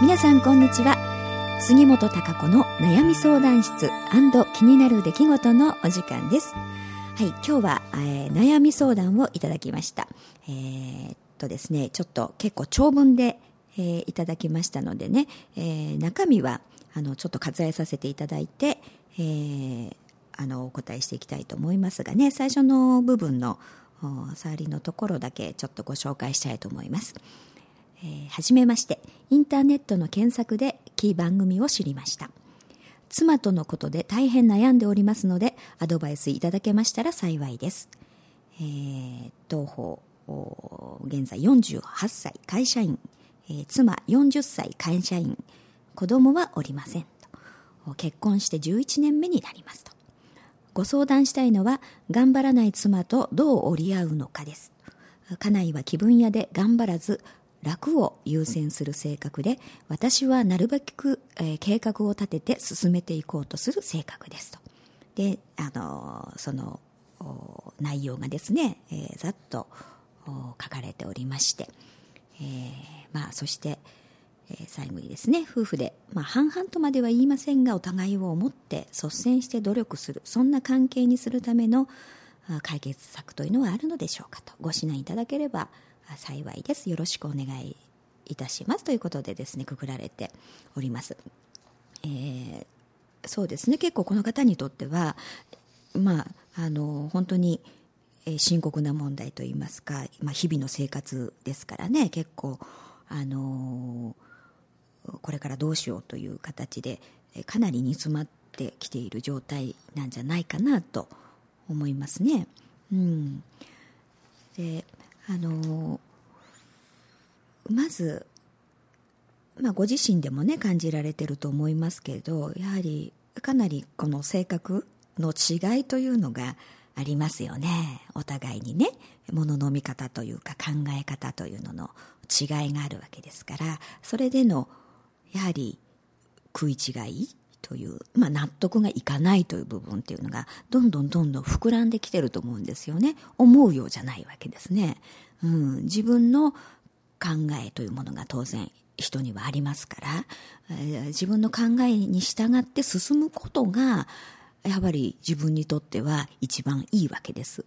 皆さんこんにちは。杉本孝子の悩み相談室気になる出来事のお時間です。はい今日は、えー、悩み相談をいただきました。えー、っとですねちょっと結構長文で、えー、いただきましたのでね、え、中身はあのちょっと割愛させていただいて、え、あのお答えしていきたいと思いますがね最初の部分の触りのところだけちょっとご紹介したいと思います。えー、はじめましてインターネットの検索でキー番組を知りました。妻とのことで大変悩んでおりますのでアドバイスいただけましたら幸いです、えー、同胞現在48歳会社員、えー、妻40歳会社員。子供はおりません結婚して11年目になりますと。ご相談したいのは頑張らない妻とどう折り合うのかです。家内は気分屋で頑張らず楽を優先する性格で私はなるべく、えー、計画を立てて進めていこうとする性格ですと。であのその内容がですね、えー、ざっと書かれておりまして、えー、まあ、そして、えー、最後にですね夫婦で、まあ、半々とまでは言いませんがお互いを思って率先して努力するそんな関係にするための解決策というのはあるのでしょうかと。ご指南いただければ幸いです。よろしくお願いいたします。ということでですね、くくられております。えー、そうですね、結構この方にとっては、まあ、あの、本当に、深刻な問題といいますか、まあ、日々の生活ですからね、結構、あのこれからどうしようという形で、かなり煮詰まってきている状態なんじゃないかなと思いますね。うん。で、あのまず、まあ、ご自身でもね感じられてると思いますけどやはりかなりこの性格の違いというのがありますよね。お互いにねものの見方というか考え方というのの違いがあるわけですからそれでのやはり食い違いという、まあ、納得がいかないという部分っていうのがどんどんどんどん膨らんできてると思うんですよね。思うようじゃないわけですね、うん、自分の考えというものが当然人にはありますから、えー、自分の考えに従って進むことがやっぱり自分にとっては一番いいわけです。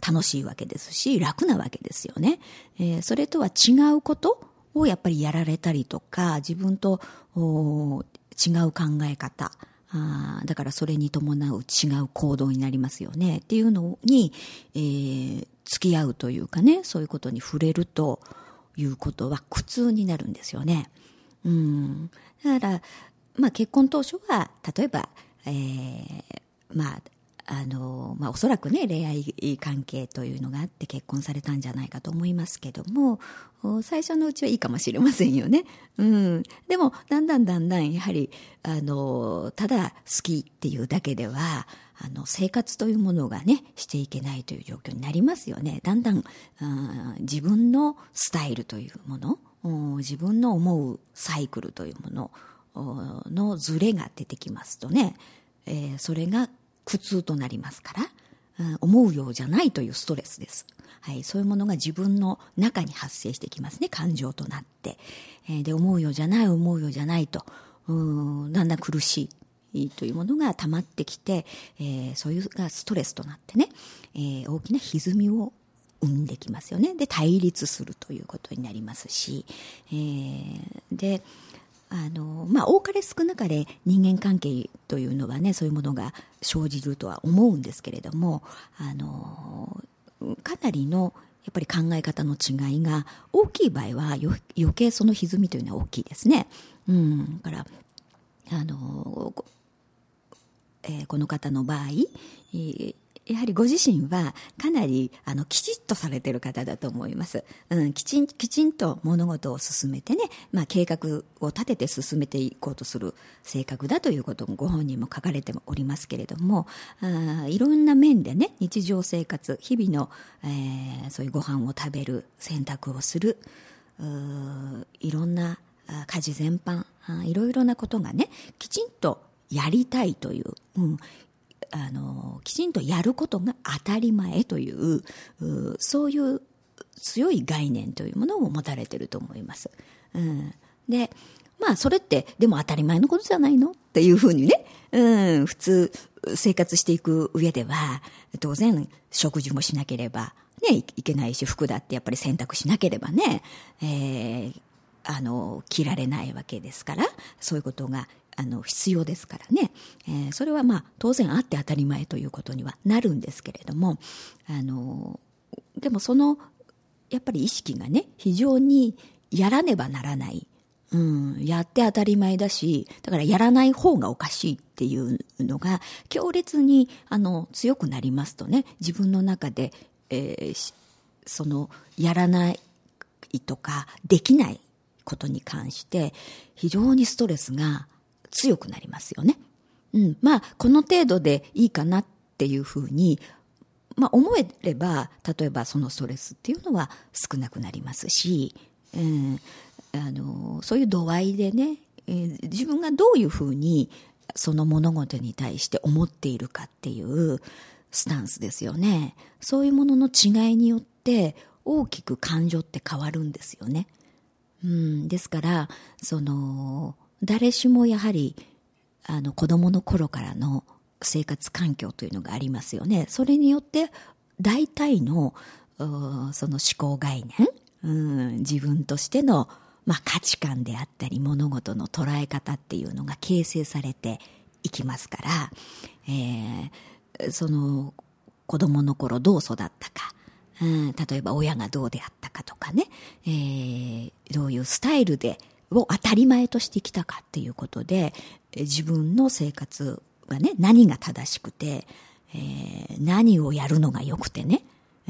楽しいわけですし楽なわけですよね、えー、それとは違うことをやっぱりやられたりとか自分と違う考え方。あだからそれに伴う違う行動になりますよね。っていうのに、えー、付き合うというかねそういうことに触れるということは苦痛になるんですよね。うん、だから、まあ、結婚当初は例えば、えー、まああの、まあ、おそらくね、恋愛関係というのがあって結婚されたんじゃないかと思いますけども、最初のうちはいいかもしれませんよね。うん。でも、だんだんだんだん、やはり、あの、ただ好きっていうだけでは、あの、生活というものがね、していけないという状況になりますよね。だんだん、自分のスタイルというもの、自分の思うサイクルというもののズレが出てきますとね、えー、それが苦痛となりますから、うん、思うようじゃないというストレスです。はい、そういうものが自分の中に発生してきますね、感情となって。えー、で、思うようじゃない、思うようじゃないと、うんだんだん苦しいというものが溜まってきて、えー、そういうがストレスとなってね、えー、大きな歪みを生んできますよね。で、対立するということになりますし、えー、で、あの、まあ、多かれ少なかれ人間関係というのはね、そういうものが生じるとは思うんですけれども、あの、かなりのやっぱり考え方の違いが大きい場合は余計その歪みというのは大きいですね。うん、だからあの、えー、この方の場合、えー、やはりご自身はかなりあのきちっとされてる方だと思います。うん、きちんきちんと物事を進めてね、まあ、計画を立てて進めていこうとする性格だということもご本人も書かれておりますけれども、あいろんな面でね、日常生活、日々の、えー、そういうご飯を食べる、選択をする、いろんな家事全般いろいろなことがねきちんとやりたいという、うん、あのきちんとやることが当たり前というそういう強い概念というものを持たれていると思います。うん、でまあそれってでも当たり前のことじゃないのっていうふうにね、うん、普通生活していく上では、当然食事もしなければね、いけないし、服だってやっぱり洗濯しなければね、えー、あの、着られないわけですから、そういうことが、あの、必要ですからね。えー、それはまあ、当然あって当たり前ということにはなるんですけれども、あの、でもその、やっぱり意識がね、非常にやらねばならない。うん、やって当たり前だし、だからやらない方がおかしいっていうのが、強烈に、あの、強くなりますとね、自分の中で、えー、そのやらないとかできないことに関して非常にストレスが強くなりますよね。うん、まあこの程度でいいかなっていうふうに、まあ、思えれば例えばそのストレスっていうのは少なくなりますし、うん、あのそういう度合いでね、えー、自分がどういうふうにその物事に対して思っているかっていうスタンスですよね。そういうものの違いによって大きく感情って変わるんですよね。うん、ですから、その、誰しもやはり、あの、子供の頃からの生活環境というのがありますよね。それによって、大体の、その思考概念、うん、自分としての、まあ、価値観であったり、物事の捉え方っていうのが形成されていきますから、えー、その子供の頃どう育ったか、うん、例えば親がどうであったかとかね、えー、どういうスタイルでを当たり前としてきたかっていうことで自分の生活がね何が正しくて、えー、何をやるのがよくてね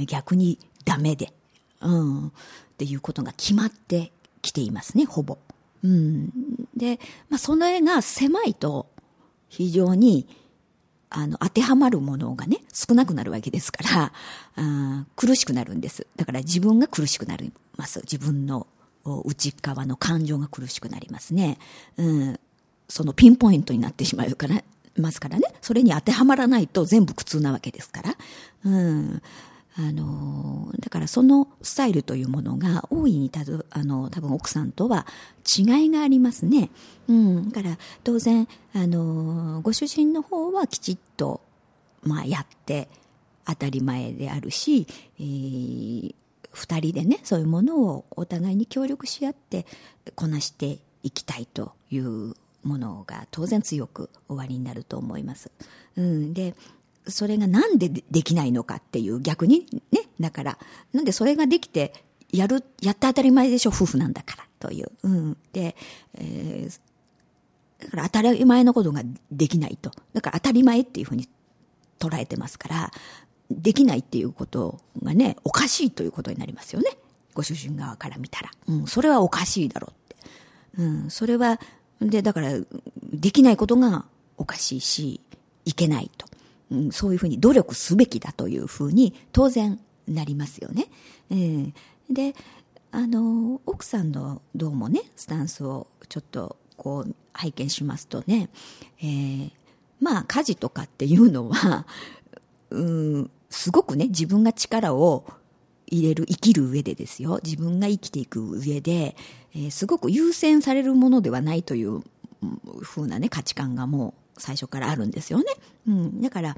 逆にダメで、うん、っていうことが決まってきていますねほぼ。うん、で、まあ、その絵が狭いと非常にあの、当てはまるものがね、少なくなるわけですから、あ苦しくなるんです。だから自分が苦しくなります。自分の内側の感情が苦しくなりますね。うん、そのピンポイントになってしまうから、ますからね。それに当てはまらないと全部苦痛なわけですから。うん。あの、だからそのスタイルというものが大いにたあの、多分奥さんとは違いがありますね。うん。だから当然、あの、ご主人の方はきちっと、まあやって当たり前であるし、えー、二人でね、そういうものをお互いに協力し合ってこなしていきたいというものが当然強く終わりになると思います。うん。で、それがなんでできないのかっていう逆にね、だから、なんでそれができて、やる、やって当たり前でしょ、夫婦なんだからという。うん。で、えー、だから当たり前のことができないと。だから当たり前っていうふうに捉えてますから、できないっていうことがね、おかしいということになりますよね。ご主人側から見たら。うん、それはおかしいだろうって。うん、それは、で、だから、できないことがおかしいし、いけないと。うん、そういうふうに努力すべきだというふうに当然なりますよね。えー、で、あの、奥さんのどうもね、スタンスをちょっとこう拝見しますとね、えー、まあ家事とかっていうのは、うん、すごくね、自分が力を入れる、生きる上でですよ。自分が生きていく上で、えー、すごく優先されるものではないというふうなね、価値観がもう最初からあるんですよね。うん。だから、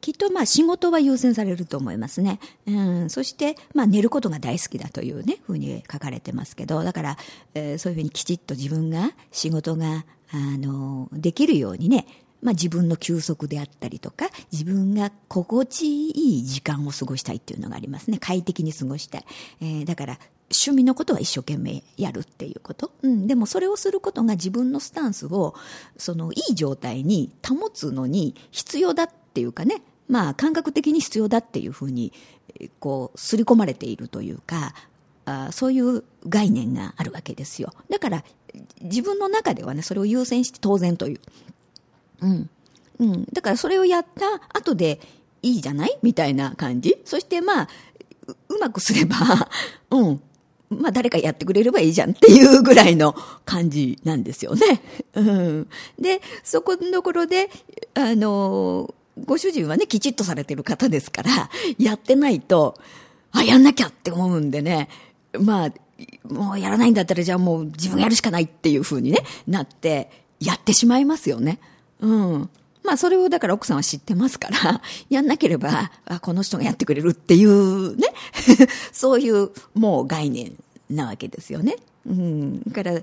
きっとまあ仕事は優先されると思いますね。うん。そして、まあ寝ることが大好きだというね、ふうに書かれてますけど、だから、えー、そういうふうにきちっと自分が仕事が、あの、できるようにね、まあ自分の休息であったりとか、自分が心地いい時間を過ごしたいっていうのがありますね。快適に過ごしたい。えー、だから、趣味のことは一生懸命やるっていうこと。うん。でもそれをすることが自分のスタンスを、そのいい状態に保つのに必要だっていうかね、まあ感覚的に必要だっていうふうに、こう、刷り込まれているというか、あそういう概念があるわけですよ。だから、自分の中ではね、それを優先して当然という。うん。うん。だからそれをやった後でいいじゃない？みたいな感じ？そしてまあ、うまくすれば、うん。まあ誰かやってくれればいいじゃんっていうぐらいの感じなんですよね。うん。で、そこのところで、あの、ご主人はね、きちっとされてる方ですから、やってないと、あ、やんなきゃって思うんでね、まあ、もうやらないんだったらじゃあもう自分がやるしかないっていう風にね、なって、やってしまいますよね。うん。まあそれをだから奥さんは知ってますから、やんなければ、あ、この人がやってくれるっていうね、そういうもう概念なわけですよね。うん。だから、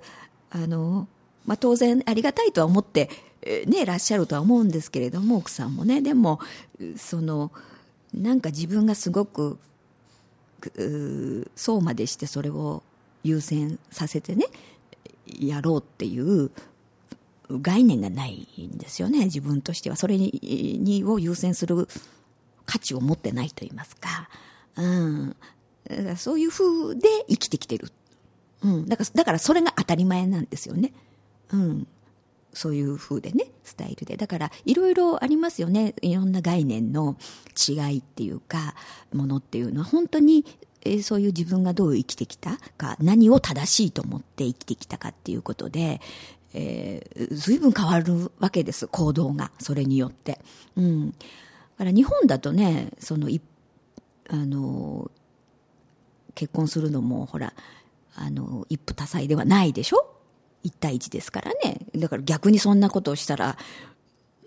あの、まあ当然ありがたいとは思って、ね、いらっしゃるとは思うんですけれども、奥さんもね。でも、その、なんか自分がすごく、そうまでしてそれを優先させてね、やろうっていう概念がないんですよね、自分としては。それにを優先する価値を持ってないと言いますか。うん。そういう風で生きてきてる。うん。だから、だからそれが当たり前なんですよね。うん。そういう風でね、スタイルで。だから、いろいろありますよね。いろんな概念の違いっていうか、ものっていうのは、本当に、えー、そういう自分がどう生きてきたか、何を正しいと思って生きてきたかっていうことで、えー、随分変わるわけです、行動が、それによって。うん。だから日本だとね、その、い、あの、結婚するのも、ほら、あの、一夫多妻ではないでしょ？一対一ですからね。だから逆にそんなことをしたら、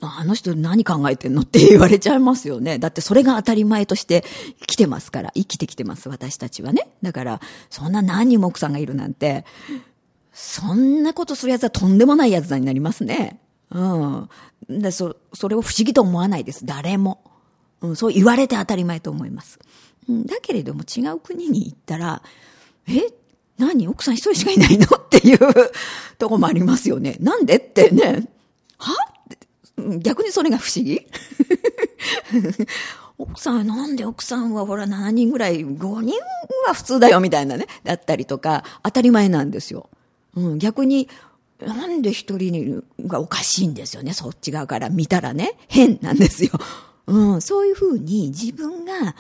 あの人何考えてんのって言われちゃいますよね。だってそれが当たり前として来てますから、生きてきてます、私たちはね。だから、そんな何人も奥さんがいるなんて、そんなことする奴はとんでもない奴になりますね。うん。で、そ、それを不思議と思わないです。誰も。うん、そう言われて当たり前と思います。うん、だけれども違う国に行ったら、え何？奥さん一人しかいないの？っていう とこもありますよね。なんで？ってね。は？逆にそれが不思議？奥さん、なんで奥さんはほら7人ぐらい、5人は普通だよみたいなね、だったりとか、当たり前なんですよ。うん、逆に、なんで一人がおかしいんですよね。そっち側から見たらね。変なんですよ。うん、そういうふうに自分が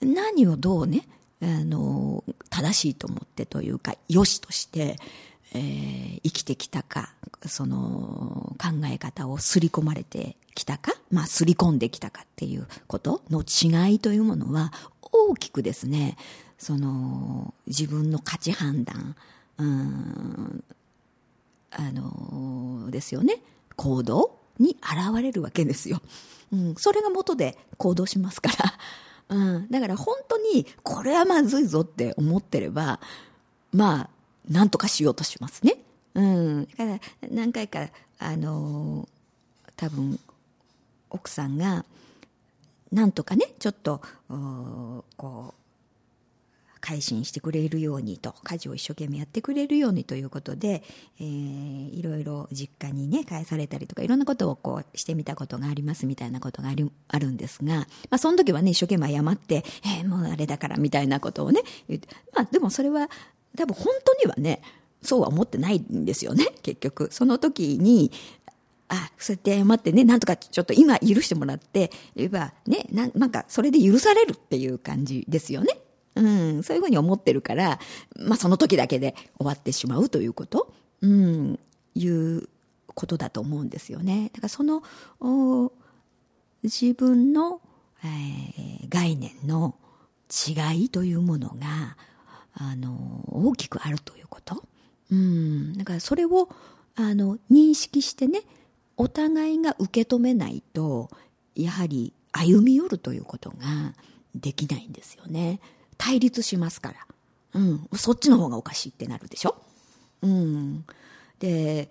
何をどうね、あの、正しいと思ってというか、良しとして、えー、生きてきたか、その考え方をすり込まれてきたか、まあ、すり込んできたかっていうことの違いというものは、大きくですね、その、自分の価値判断、あの、ですよね、行動に現れるわけですよ。うん、それが元で行動しますから。うん。だから本当に、これはまずいぞって思ってれば、まあ、なんとかしようとしますね。うん。だから、何回か、あのー、多分、奥さんが、なんとかね、ちょっと、こう、改心してくれるようにと家事を一生懸命やってくれるようにということで、えー、いろいろ実家にね返されたりとかいろんなことをこうしてみたことがありますみたいなことがありあるんですが、まあ、その時はね一生懸命謝って「えー、もうあれだから」みたいなことをね言ってまあでもそれは多分本当にはねそうは思ってないんですよね結局その時にあ、そうやって謝ってね、なんとかちょっと今許してもらって、言えばね、なんかそれで許されるっていう感じですよね。うん、そういうふうに思ってるから、まあその時だけで終わってしまうということ、うん、いうことだと思うんですよね。だからその、自分の、えー、概念の違いというものが、あの、大きくあるということ。うん、だからそれを、あの、認識してね、お互いが受け止めないと、やはり歩み寄るということができないんですよね。対立しますから。うん。そっちの方がおかしいってなるでしょ？うん。で、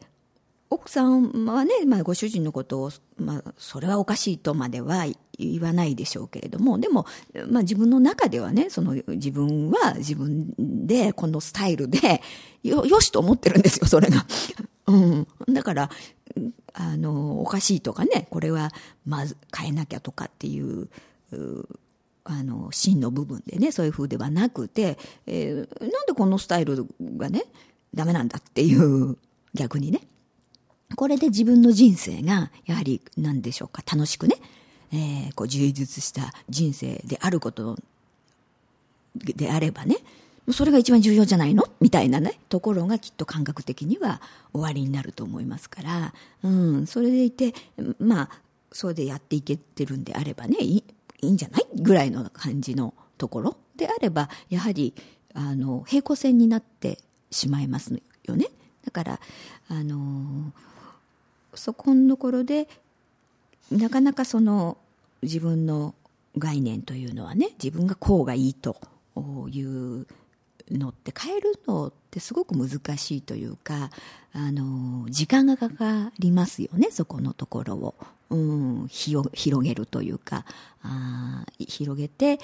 奥さんはね、まあ、ご主人のことを、まあ、それはおかしいとまでは言わないでしょうけれども、でも、まあ、自分の中ではね、その自分は自分でこのスタイルで、よ、よしと思ってるんですよ、それが。うん。だから、あの、おかしいとかね、これはまず変えなきゃとかっていう、あの真の部分でねそういう風ではなくて、えー、なんでこのスタイルがねダメなんだっていう逆にね。これで自分の人生がやはり何でしょうか楽しくね、えー、こう充実した人生であることであればねそれが一番重要じゃないの？みたいなねところがきっと感覚的には終わりになると思いますから、うん、それでいてまあそれでやっていけてるんであればねいいんじゃない？ぐらいの感じのところであれば、やはり、あの平行線になってしまいますよね。だからあのそこのところでなかなかその自分の概念というのはね自分がこうがいいというのって変えるのってすごく難しいというかあの時間がかかりますよねそこのところを、うん、広げるというかあ広げて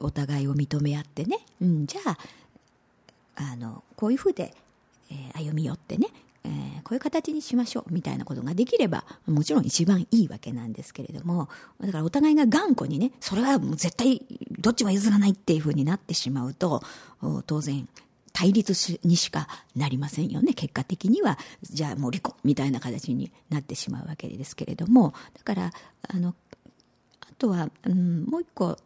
お互いを認め合ってね、うん、じゃああのこういうふうで、えー、歩み寄ってねえー、こういう形にしましょうみたいなことができればもちろん一番いいわけなんですけれどもだからお互いが頑固にねそれはもう絶対どっちも譲らないっていうふうになってしまうと当然対立しにしかなりませんよね。結果的にはじゃあもう離婚みたいな形になってしまうわけですけれども。だからあのあとは、うん、もう一個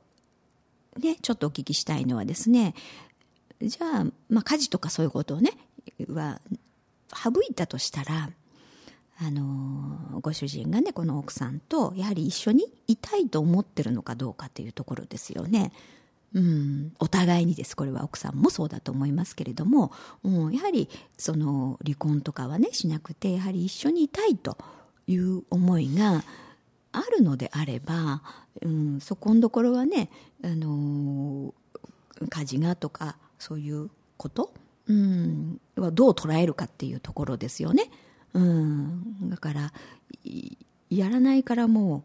ねちょっとお聞きしたいのはですねじゃあ、まあ、家事とかそういうことをねは省いたとしたらあのご主人がねこの奥さんとやはり一緒にいたいと思ってるのかどうかというところですよね。うん、お互いにです。これは奥さんもそうだと思いますけれども、うん、やはりその離婚とかはねしなくてやはり一緒にいたいという思いがあるのであれば、うん、そこのところはね、あの家事がとかそういうこと？うん、はどう捉えるかっていうところですよね。うん、だからやらないからも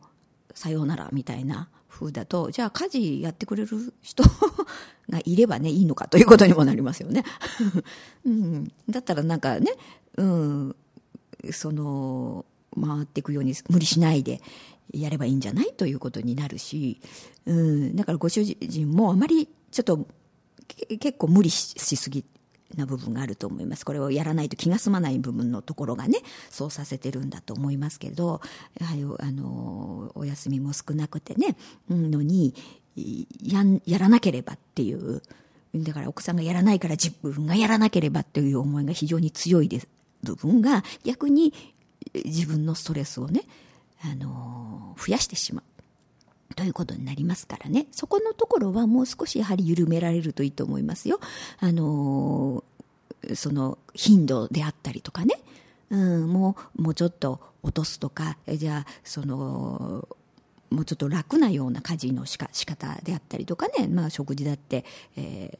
うさようならみたいな風だとじゃあ家事やってくれる人 がいればねいいのかということにもなりますよね。うん、だったらなんかね、うん、その回っていくように無理しないでやればいいんじゃないということになるし、うん、だからご主人もあまりちょっと結構無理しすぎな部分があると思いますこれをやらないと気が済まない部分のところがねそうさせてるんだと思いますけどやはりあのお休みも少なくてねのにややらなければっていうだから奥さんがやらないから自分がやらなければという思いが非常に強いです部分が逆に自分のストレスをねあの増やしてしまう。ということになりますからね。そこのところはもう少しやはり緩められるといいと思いますよ。あのー、その頻度であったりとかね。うん、もう、もうちょっと落とすとか、じゃあ、その、もうちょっと楽なような家事のしか仕方であったりとかね、まあ食事だって、え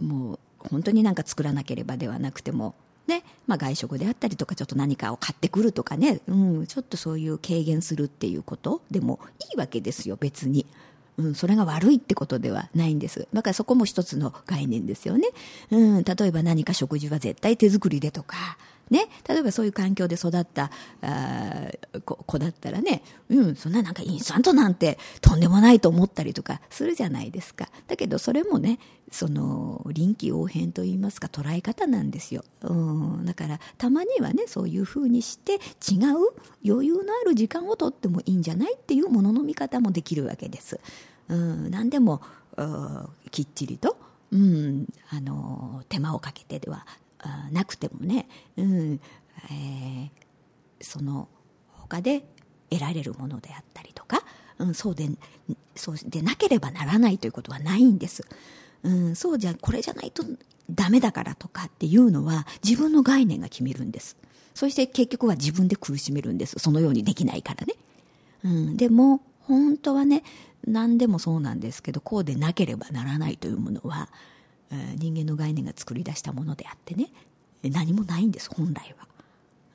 ー、もう本当になんか作らなければではなくても、ねまあ、外食であったりとかちょっと何かを買ってくるとかね、うん、ちょっとそういう軽減するっていうことでもいいわけですよ別に。うん、それが悪いってことではないんです。だからそこも一つの概念ですよね。うん、例えば何か食事は絶対手作りでとか、ね、例えばそういう環境で育った子だったらね、うん、そんななんかインスタントなんてとんでもないと思ったりとかするじゃないですか。だけどそれもね、その臨機応変といいますか捉え方なんですよ。うん、だからたまにはね、そういうふうにして違う余裕のある時間をとってもいいんじゃない？っていうものの見方もできるわけです。うん、何でもきっちりと、うん、あの手間をかけてではなくてもね、うんえー、その他で得られるものであったりとか、うん、そうでそうでなければならないということはないんです。うん、そうじゃこれじゃないとダメだからとかっていうのは自分の概念が決めるんです。そして結局は自分で苦しめるんです。そのようにできないからね。うん、でも本当はね何でもそうなんですけどこうでなければならないというものは人間の概念が作り出したものであってね。何もないんです本来は、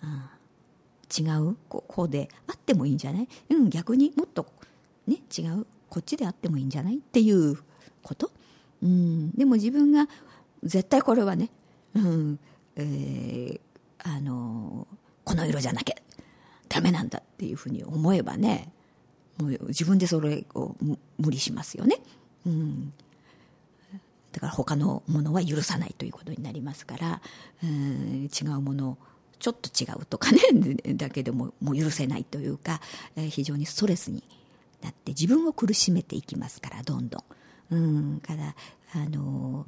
うん、違うこうであってもいいんじゃない？うん逆にもっとね違うこっちであってもいいんじゃない？っていうこと、うん、でも自分が絶対これはね、うんえー、あのこの色じゃなきゃダメなんだっていうふうに思えばねもう自分でそれを無理しますよね。うん、だから他のものは許さないということになりますからうん違うものちょっと違うとかねだけでももう許せないというか、えー、非常にストレスになって自分を苦しめていきますからどんどん。うんからあの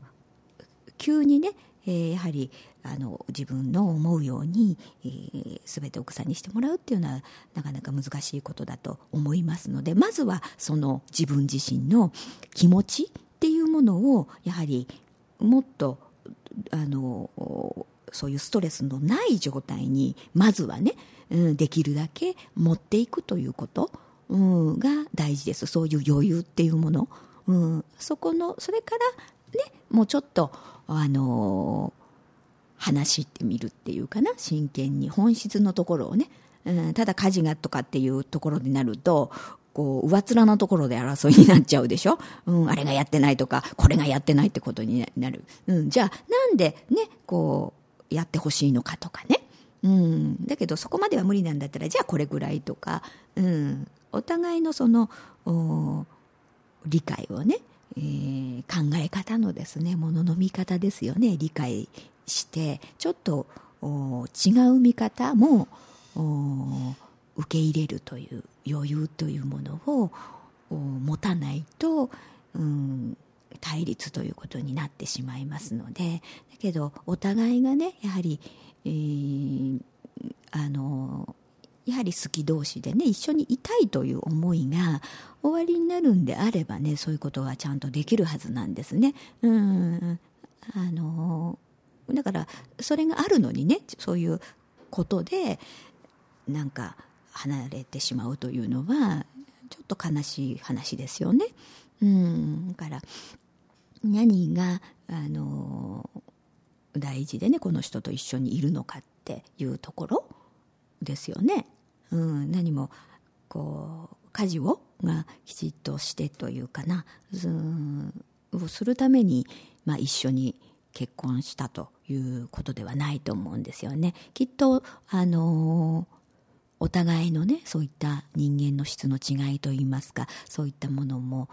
急にね、えー、やはりあの自分の思うように、えー、全て奥さんにしてもらうっていうのはなかなか難しいことだと思いますのでまずはその自分自身の気持ちものをやはりもっとあのそういうストレスのない状態にまずはね、うん、できるだけ持っていくということ、うん、が大事です。そういう余裕っていうもの、うん、そこのそれからねもうちょっとあの話してみるっていうかな真剣に本質のところをね、うん、ただ家事がとかっていうところになるとこう、上面のところで争いになっちゃうでしょ？うん、あれがやってないとか、これがやってないってことになる。うん、じゃあ、なんでね、こう、やってほしいのかとかね。うん、だけどそこまでは無理なんだったら、じゃあこれぐらいとか、うん、お互いのその、理解をね、えー、考え方のですね、ものの見方ですよね、理解して、ちょっと違う見方も、受け入れるという余裕というものを持たないと、うん、対立ということになってしまいますのでだけどお互いがねやはり、えー、あのやはり好き同士でね一緒にいたいという思いが終わりになるんであればねそういうことはちゃんとできるはずなんですね。うんあのだからそれがあるのにねそういうことでなんか離れてしまうというのはちょっと悲しい話ですよね。うん、だから何があの大事でねこの人と一緒にいるのかっていうところですよね。うん、何もこう家事をがきちっとしてというかな、うん、をするために、まあ、一緒に結婚したということではないと思うんですよね。きっとあのお互いのねそういった人間の質の違いといいますかそういったものも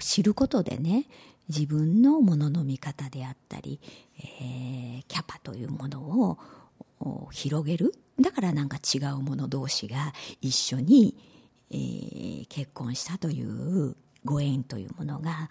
知ることでね自分のものの見方であったり、えー、キャパというものを広げるだからなんか違う者同士が一緒に、えー、結婚したというご縁というものが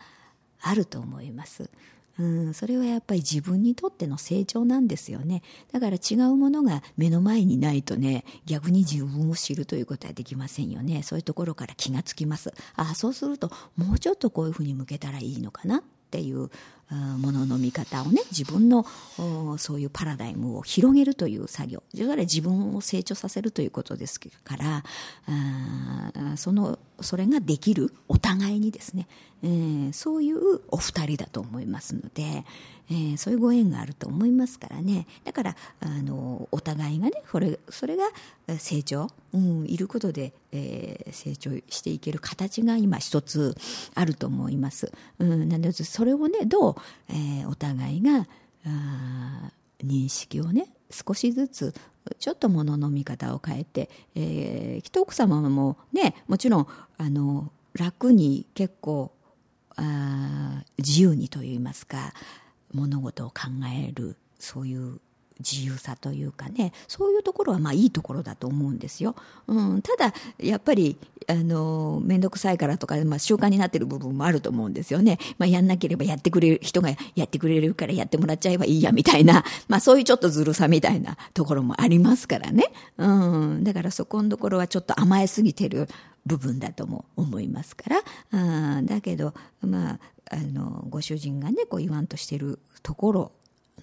あると思います。うん、それはやっぱり自分にとっての成長なんですよね。だから違うものが目の前にないとね、逆に自分を知るということはできませんよね。そういうところから気がつきます。ああ、そうするともうちょっとこういうふうに向けたらいいのかなっていうものの見方をね自分のそういうパラダイムを広げるという作業。それから自分を成長させるということですからそのそれができるお互いにですね、えー、そういうお二人だと思いますので、えー、そういうご縁があると思いますからねだからあのお互いがねこれそれが成長、うん、いることで、えー、成長していける形が今一つあると思います。うん、なのでそれをねどう、えー、お互いがあ認識をね少しずつちょっとものの見方を変えて、えー、きっと奥様もねもちろんあの楽に結構あ自由にといいますか物事を考えるそういう自由さというかねそういうところはまあいいところだと思うんですよ。うん、ただやっぱりあの面倒くさいからとか、まあ、習慣になってる部分もあると思うんですよね。まあ、やんなければやってくれる人がやってくれるからやってもらっちゃえばいいやみたいな、まあ、そういうちょっとずるさみたいなところもありますからね。うん、だからそこのところはちょっと甘えすぎてる部分だとも思いますから。うん、だけどまああのご主人がねこう言わんとしてるところ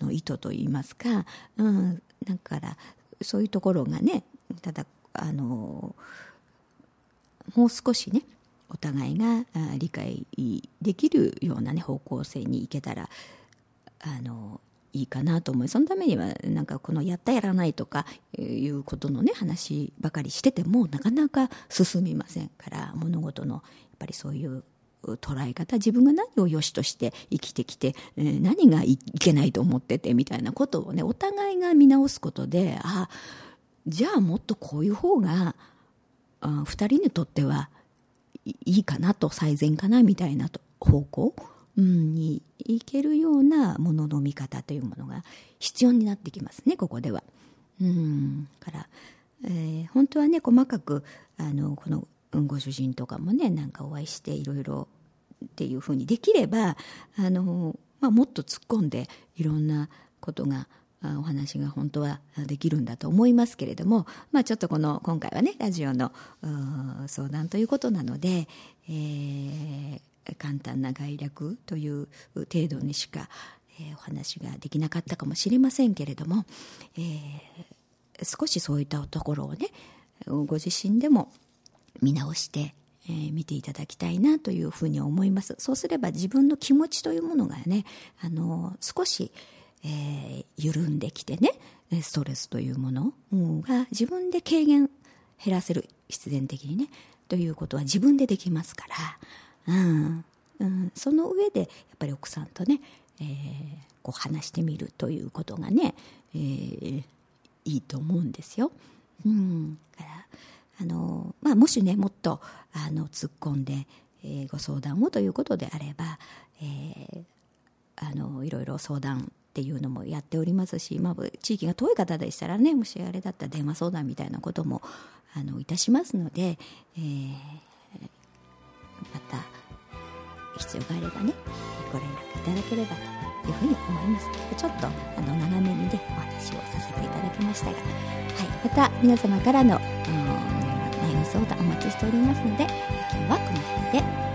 の意図といいますか、うん、だからそういうところがねただあのもう少しねお互いが理解できるような、ね、方向性にいけたらあのいいかなと思いそのためにはなんかこのやったやらないとかいうことのね話ばかりしててもなかなか進みませんから物事のやっぱりそういう捉え方自分が何を良しとして生きてきて、何がいけないと思っててみたいなことをねお互いが見直すことであじゃあもっとこういう方が2人にとってはいいかなと最善かなみたいな方向、にいけるようなものの見方というものが必要になってきますねここでは。うんから、えー、本当はね細かくあのこのご主人とかもねなんかお会いしていろいろっていうふうにできればあの、まあ、もっと突っ込んでいろんなことがお話が本当はできるんだと思いますけれども、まあ、ちょっとこの今回はねラジオの相談ということなので、えー、簡単な概略という程度にしか、えー、お話ができなかったかもしれませんけれども、えー、少しそういったところをねご自身でも見直してえー、見ていただきたいなというふうに思います。そうすれば自分の気持ちというものがねあの少し、えー、緩んできてねストレスというものが自分で軽減減らせる必然的にねということは自分でできますから、うん。うん、その上でやっぱり奥さんとね、えー、こう話してみるということがね、えー、いいと思うんですよ。うん、からあの、まあ、もしねもっとあの突っ込んで、えー、ご相談をということであれば、えー、あのいろいろ相談っていうのもやっておりますし、まあ、地域が遠い方でしたらねもしあれだったら電話相談みたいなこともあのいたしますので、えー、また必要があればねご連絡いただければというふうに思います。ちょっとあの斜めに、ね、お話をさせていただきましたが、はい、また皆様からの、うん相談お待ちしておりますので今日はこの辺で。